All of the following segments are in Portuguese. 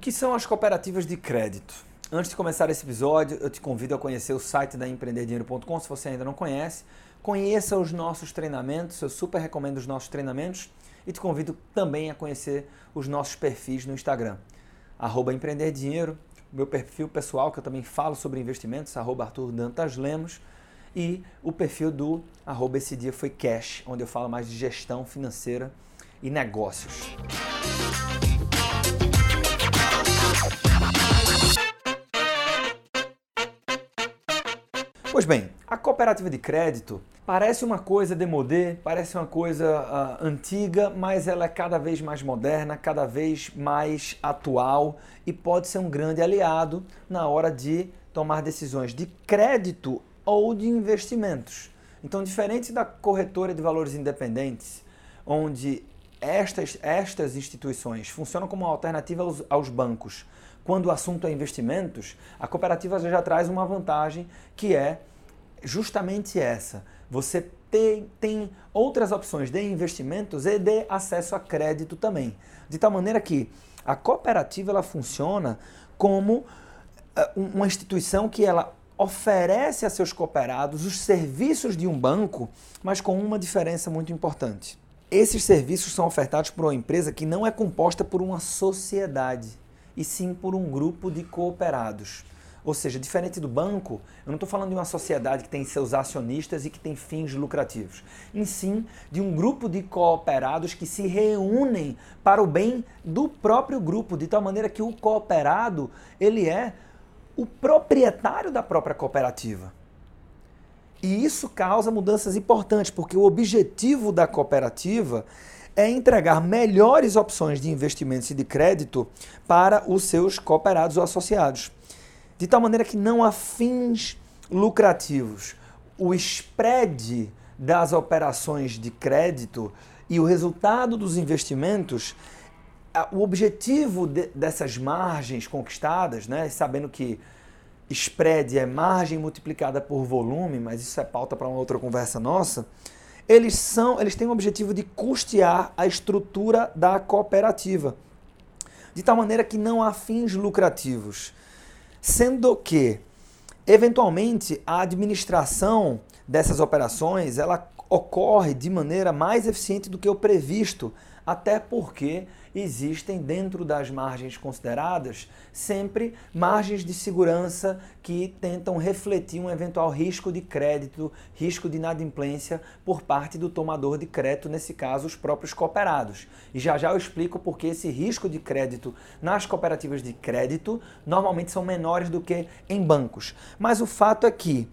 que são as cooperativas de crédito? Antes de começar esse episódio, eu te convido a conhecer o site da empreenderdinheiro.com, se você ainda não conhece. Conheça os nossos treinamentos, eu super recomendo os nossos treinamentos e te convido também a conhecer os nossos perfis no Instagram. Arroba Empreender Dinheiro, meu perfil pessoal, que eu também falo sobre investimentos, arroba Arthur Dantas Lemos, e o perfil do arroba Esse Dia Foi Cash, onde eu falo mais de gestão financeira e negócios. Pois bem, a cooperativa de crédito parece uma coisa demodê, parece uma coisa uh, antiga, mas ela é cada vez mais moderna, cada vez mais atual e pode ser um grande aliado na hora de tomar decisões de crédito ou de investimentos. Então, diferente da corretora de valores independentes, onde estas, estas instituições funcionam como uma alternativa aos, aos bancos, quando o assunto é investimentos, a cooperativa já traz uma vantagem que é justamente essa. Você tem, tem outras opções de investimentos e de acesso a crédito também. De tal maneira que a cooperativa ela funciona como uh, uma instituição que ela oferece a seus cooperados os serviços de um banco, mas com uma diferença muito importante. Esses serviços são ofertados por uma empresa que não é composta por uma sociedade, e sim por um grupo de cooperados. Ou seja, diferente do banco, eu não estou falando de uma sociedade que tem seus acionistas e que tem fins lucrativos, em sim de um grupo de cooperados que se reúnem para o bem do próprio grupo, de tal maneira que o cooperado ele é o proprietário da própria cooperativa. E isso causa mudanças importantes, porque o objetivo da cooperativa é entregar melhores opções de investimentos e de crédito para os seus cooperados ou associados de tal maneira que não há fins lucrativos. O spread das operações de crédito e o resultado dos investimentos, o objetivo de, dessas margens conquistadas, né, sabendo que spread é margem multiplicada por volume, mas isso é pauta para uma outra conversa nossa, eles são, eles têm o objetivo de custear a estrutura da cooperativa, de tal maneira que não há fins lucrativos. Sendo que, eventualmente, a administração dessas operações ela ocorre de maneira mais eficiente do que o previsto, até porque existem dentro das margens consideradas sempre margens de segurança que tentam refletir um eventual risco de crédito, risco de inadimplência por parte do tomador de crédito, nesse caso os próprios cooperados. E já já eu explico porque esse risco de crédito nas cooperativas de crédito normalmente são menores do que em bancos. Mas o fato é que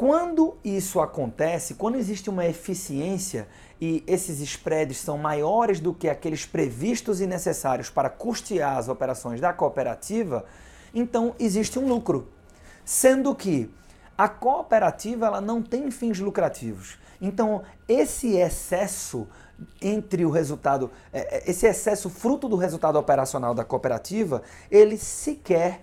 quando isso acontece, quando existe uma eficiência e esses spreads são maiores do que aqueles previstos e necessários para custear as operações da cooperativa, então existe um lucro. Sendo que a cooperativa ela não tem fins lucrativos. Então, esse excesso entre o resultado, é, é, esse excesso fruto do resultado operacional da cooperativa, ele sequer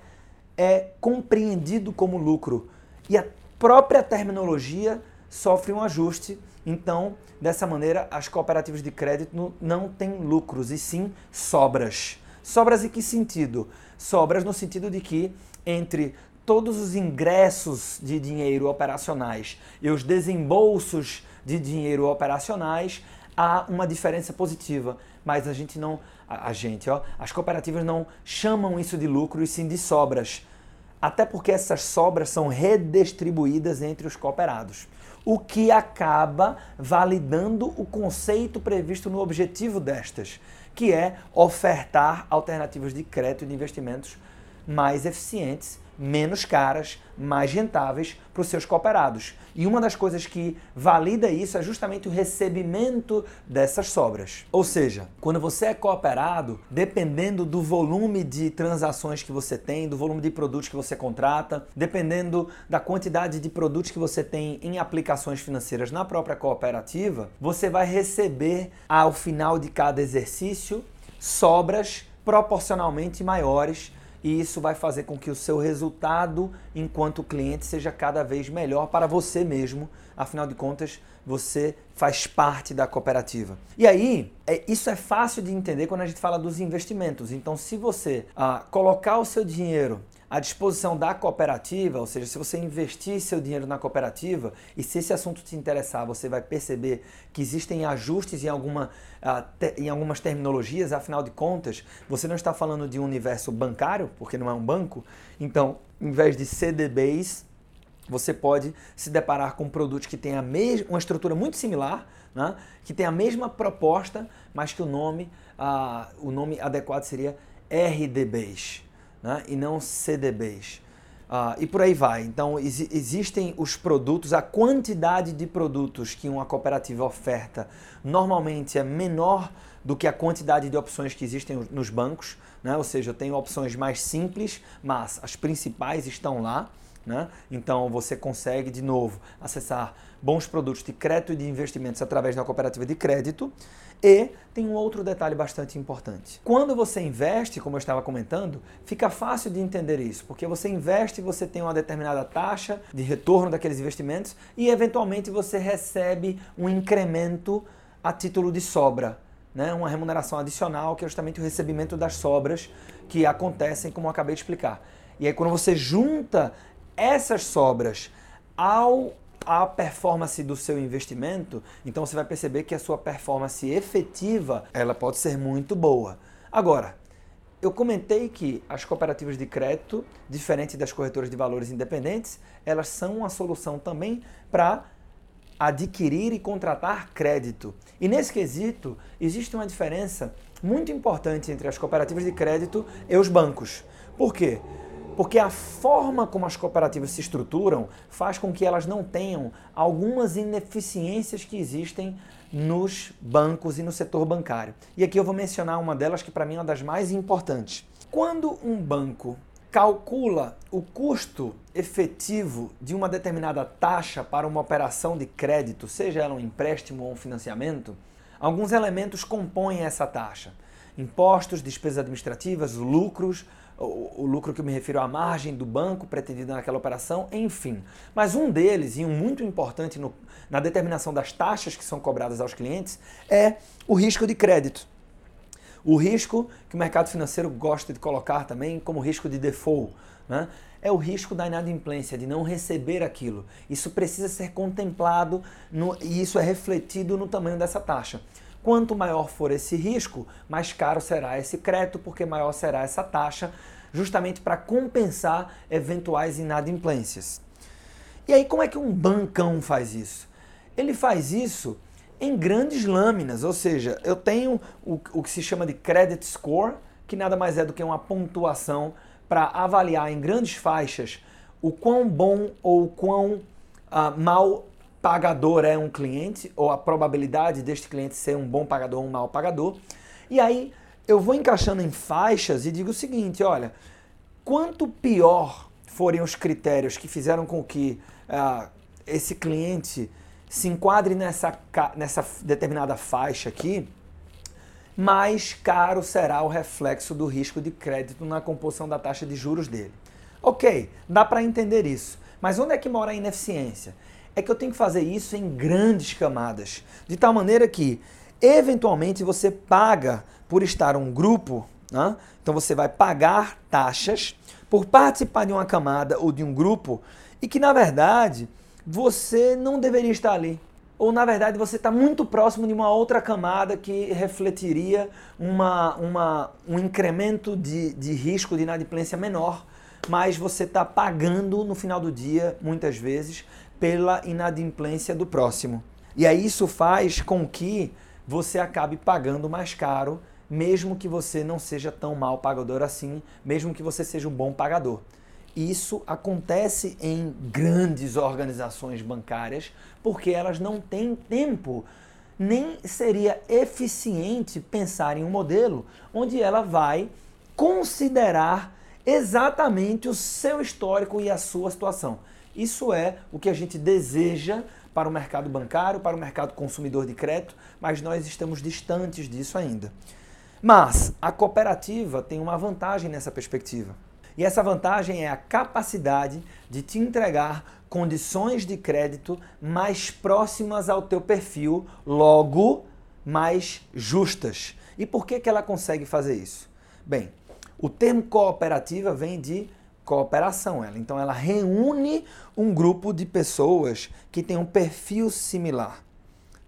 é compreendido como lucro. E a própria terminologia sofre um ajuste. Então, dessa maneira, as cooperativas de crédito não têm lucros, e sim sobras. Sobras em que sentido? Sobras no sentido de que entre todos os ingressos de dinheiro operacionais e os desembolsos de dinheiro operacionais, há uma diferença positiva, mas a gente não, a, gente, ó, as cooperativas não chamam isso de lucro e sim de sobras até porque essas sobras são redistribuídas entre os cooperados, o que acaba validando o conceito previsto no objetivo destas, que é ofertar alternativas de crédito e de investimentos mais eficientes menos caras, mais rentáveis para os seus cooperados. E uma das coisas que valida isso é justamente o recebimento dessas sobras. Ou seja, quando você é cooperado, dependendo do volume de transações que você tem, do volume de produtos que você contrata, dependendo da quantidade de produtos que você tem em aplicações financeiras na própria cooperativa, você vai receber ao final de cada exercício sobras proporcionalmente maiores e isso vai fazer com que o seu resultado enquanto cliente seja cada vez melhor para você mesmo. Afinal de contas, você faz parte da cooperativa. E aí, é, isso é fácil de entender quando a gente fala dos investimentos. Então, se você ah, colocar o seu dinheiro à disposição da cooperativa, ou seja, se você investir seu dinheiro na cooperativa e se esse assunto te interessar, você vai perceber que existem ajustes em, alguma, uh, em algumas terminologias, afinal de contas, você não está falando de um universo bancário, porque não é um banco, então, em vez de CDBs, você pode se deparar com um produto que tem a mesma, uma estrutura muito similar, né? que tem a mesma proposta, mas que o nome, uh, o nome adequado seria RDBs né? e não CDBs. Uh, e por aí vai. Então, ex existem os produtos, a quantidade de produtos que uma cooperativa oferta normalmente é menor do que a quantidade de opções que existem nos bancos. Né? Ou seja, eu tenho opções mais simples, mas as principais estão lá. Né? Então, você consegue, de novo, acessar bons produtos de crédito e de investimentos através da cooperativa de crédito. E tem um outro detalhe bastante importante. Quando você investe, como eu estava comentando, fica fácil de entender isso, porque você investe, você tem uma determinada taxa de retorno daqueles investimentos e eventualmente você recebe um incremento a título de sobra, né? uma remuneração adicional, que é justamente o recebimento das sobras que acontecem, como eu acabei de explicar. E aí, quando você junta essas sobras ao a performance do seu investimento, então você vai perceber que a sua performance efetiva, ela pode ser muito boa. Agora, eu comentei que as cooperativas de crédito, diferente das corretoras de valores independentes, elas são uma solução também para adquirir e contratar crédito. E nesse quesito, existe uma diferença muito importante entre as cooperativas de crédito e os bancos. Por quê? Porque a forma como as cooperativas se estruturam faz com que elas não tenham algumas ineficiências que existem nos bancos e no setor bancário. E aqui eu vou mencionar uma delas que para mim é uma das mais importantes. Quando um banco calcula o custo efetivo de uma determinada taxa para uma operação de crédito, seja ela um empréstimo ou um financiamento, alguns elementos compõem essa taxa. Impostos, despesas administrativas, lucros, o, o, lucro que eu me refiro à margem do banco pretendida naquela operação, enfim. Mas um deles, e um muito importante no, na determinação das taxas que são cobradas aos clientes, é o risco de crédito. O risco que o mercado financeiro gosta de colocar também como risco de default. Né? É o risco da inadimplência, de não receber aquilo. Isso precisa ser contemplado no, e isso é refletido no tamanho dessa taxa. Quanto maior for esse risco, mais caro será esse crédito, porque maior será essa taxa, justamente para compensar eventuais inadimplências. E aí, como é que um bancão faz isso? Ele faz isso em grandes lâminas, ou seja, eu tenho o, o que se chama de credit score, que nada mais é do que uma pontuação para avaliar em grandes faixas o quão bom ou quão uh, mal pagador é um cliente, ou a probabilidade deste cliente ser um bom pagador ou um mau pagador. E aí eu vou encaixando em faixas e digo o seguinte: olha, quanto pior forem os critérios que fizeram com que uh, esse cliente se enquadre nessa, nessa determinada faixa aqui, mais caro será o reflexo do risco de crédito na composição da taxa de juros dele. Ok, dá para entender isso. Mas onde é que mora a ineficiência? É que eu tenho que fazer isso em grandes camadas, de tal maneira que, eventualmente, você paga por estar um grupo, né? então você vai pagar taxas por participar de uma camada ou de um grupo e que, na verdade, você não deveria estar ali. Ou, na verdade, você está muito próximo de uma outra camada que refletiria uma, uma, um incremento de, de risco de inadimplência menor, mas você está pagando no final do dia, muitas vezes, pela inadimplência do próximo. E aí isso faz com que você acabe pagando mais caro, mesmo que você não seja tão mal pagador assim, mesmo que você seja um bom pagador. Isso acontece em grandes organizações bancárias porque elas não têm tempo, nem seria eficiente pensar em um modelo onde ela vai considerar exatamente o seu histórico e a sua situação. Isso é o que a gente deseja para o mercado bancário, para o mercado consumidor de crédito, mas nós estamos distantes disso ainda. Mas a cooperativa tem uma vantagem nessa perspectiva. E essa vantagem é a capacidade de te entregar condições de crédito mais próximas ao teu perfil, logo mais justas. E por que, que ela consegue fazer isso? Bem, o termo cooperativa vem de cooperação. Ela, então ela reúne um grupo de pessoas que tem um perfil similar.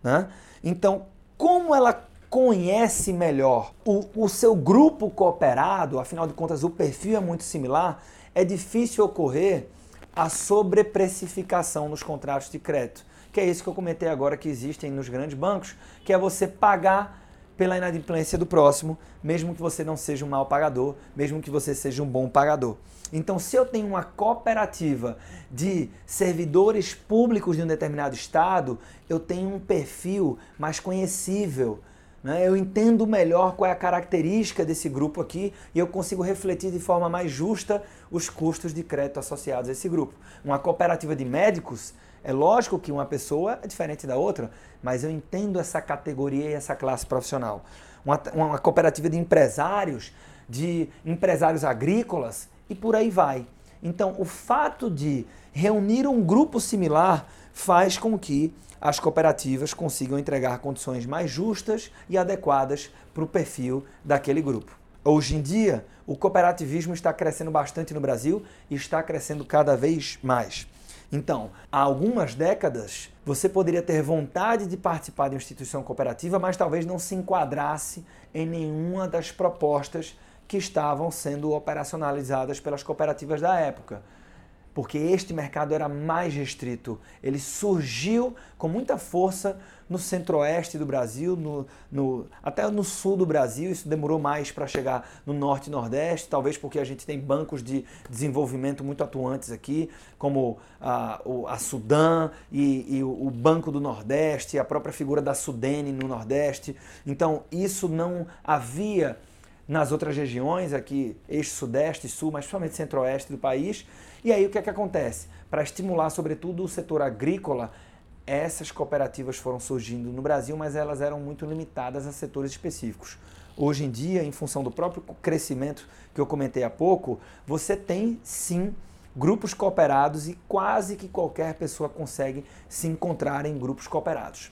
Né? Então, como ela conhece melhor o, o seu grupo cooperado, afinal de contas o perfil é muito similar, é difícil ocorrer a sobreprecificação nos contratos de crédito. Que é isso que eu comentei agora que existem nos grandes bancos, que é você pagar pela inadimplência do próximo, mesmo que você não seja um mau pagador, mesmo que você seja um bom pagador. Então, se eu tenho uma cooperativa de servidores públicos de um determinado estado, eu tenho um perfil mais conhecível. Né? Eu entendo melhor qual é a característica desse grupo aqui e eu consigo refletir de forma mais justa os custos de crédito associados a esse grupo. Uma cooperativa de médicos é lógico que uma pessoa é diferente da outra, mas eu entendo essa categoria e essa classe profissional. Uma, uma cooperativa de empresários, de empresários agrícolas e por aí vai. Então, o fato de reunir um grupo similar faz com que as cooperativas consigam entregar condições mais justas e adequadas para o perfil daquele grupo. Hoje em dia, o cooperativismo está crescendo bastante no Brasil e está crescendo cada vez mais. Então, há algumas décadas, você poderia ter vontade de participar de uma instituição cooperativa, mas talvez não se enquadrasse em nenhuma das propostas que estavam sendo operacionalizadas pelas cooperativas da época porque este mercado era mais restrito. Ele surgiu com muita força no centro-oeste do Brasil, no, no, até no sul do Brasil. Isso demorou mais para chegar no norte e nordeste, talvez porque a gente tem bancos de desenvolvimento muito atuantes aqui, como a, a e, e o Banco do Nordeste, a própria figura da Sudene no Nordeste. Então, isso não havia nas outras regiões, aqui, eixo sudeste sul, mas principalmente centro-oeste do país. E aí o que é que acontece? Para estimular, sobretudo, o setor agrícola, essas cooperativas foram surgindo no Brasil, mas elas eram muito limitadas a setores específicos. Hoje em dia, em função do próprio crescimento que eu comentei há pouco, você tem sim grupos cooperados e quase que qualquer pessoa consegue se encontrar em grupos cooperados.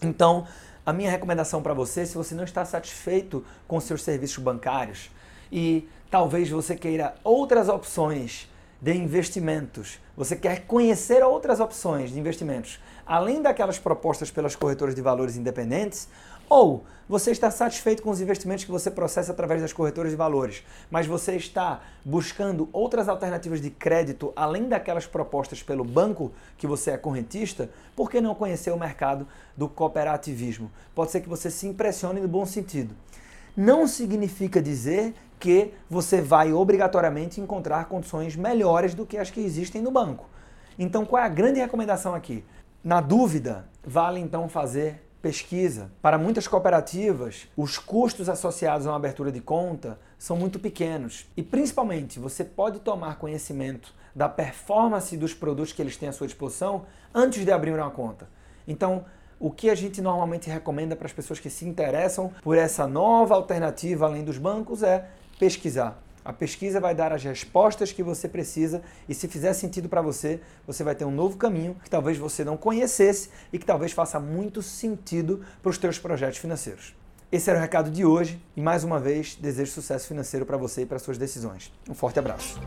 Então, a minha recomendação para você, se você não está satisfeito com seus serviços bancários e talvez você queira outras opções de investimentos, você quer conhecer outras opções de investimentos, além daquelas propostas pelas corretoras de valores independentes, ou você está satisfeito com os investimentos que você processa através das corretoras de valores, mas você está buscando outras alternativas de crédito além daquelas propostas pelo banco que você é correntista, por que não conhecer o mercado do cooperativismo? Pode ser que você se impressione no bom sentido. Não significa dizer que você vai obrigatoriamente encontrar condições melhores do que as que existem no banco. Então, qual é a grande recomendação aqui? Na dúvida, vale então fazer pesquisa. Para muitas cooperativas, os custos associados a uma abertura de conta são muito pequenos e, principalmente, você pode tomar conhecimento da performance dos produtos que eles têm à sua disposição antes de abrir uma conta. Então, o que a gente normalmente recomenda para as pessoas que se interessam por essa nova alternativa além dos bancos é pesquisar. A pesquisa vai dar as respostas que você precisa e se fizer sentido para você, você vai ter um novo caminho que talvez você não conhecesse e que talvez faça muito sentido para os seus projetos financeiros. Esse era o recado de hoje e mais uma vez desejo sucesso financeiro para você e para suas decisões. Um forte abraço.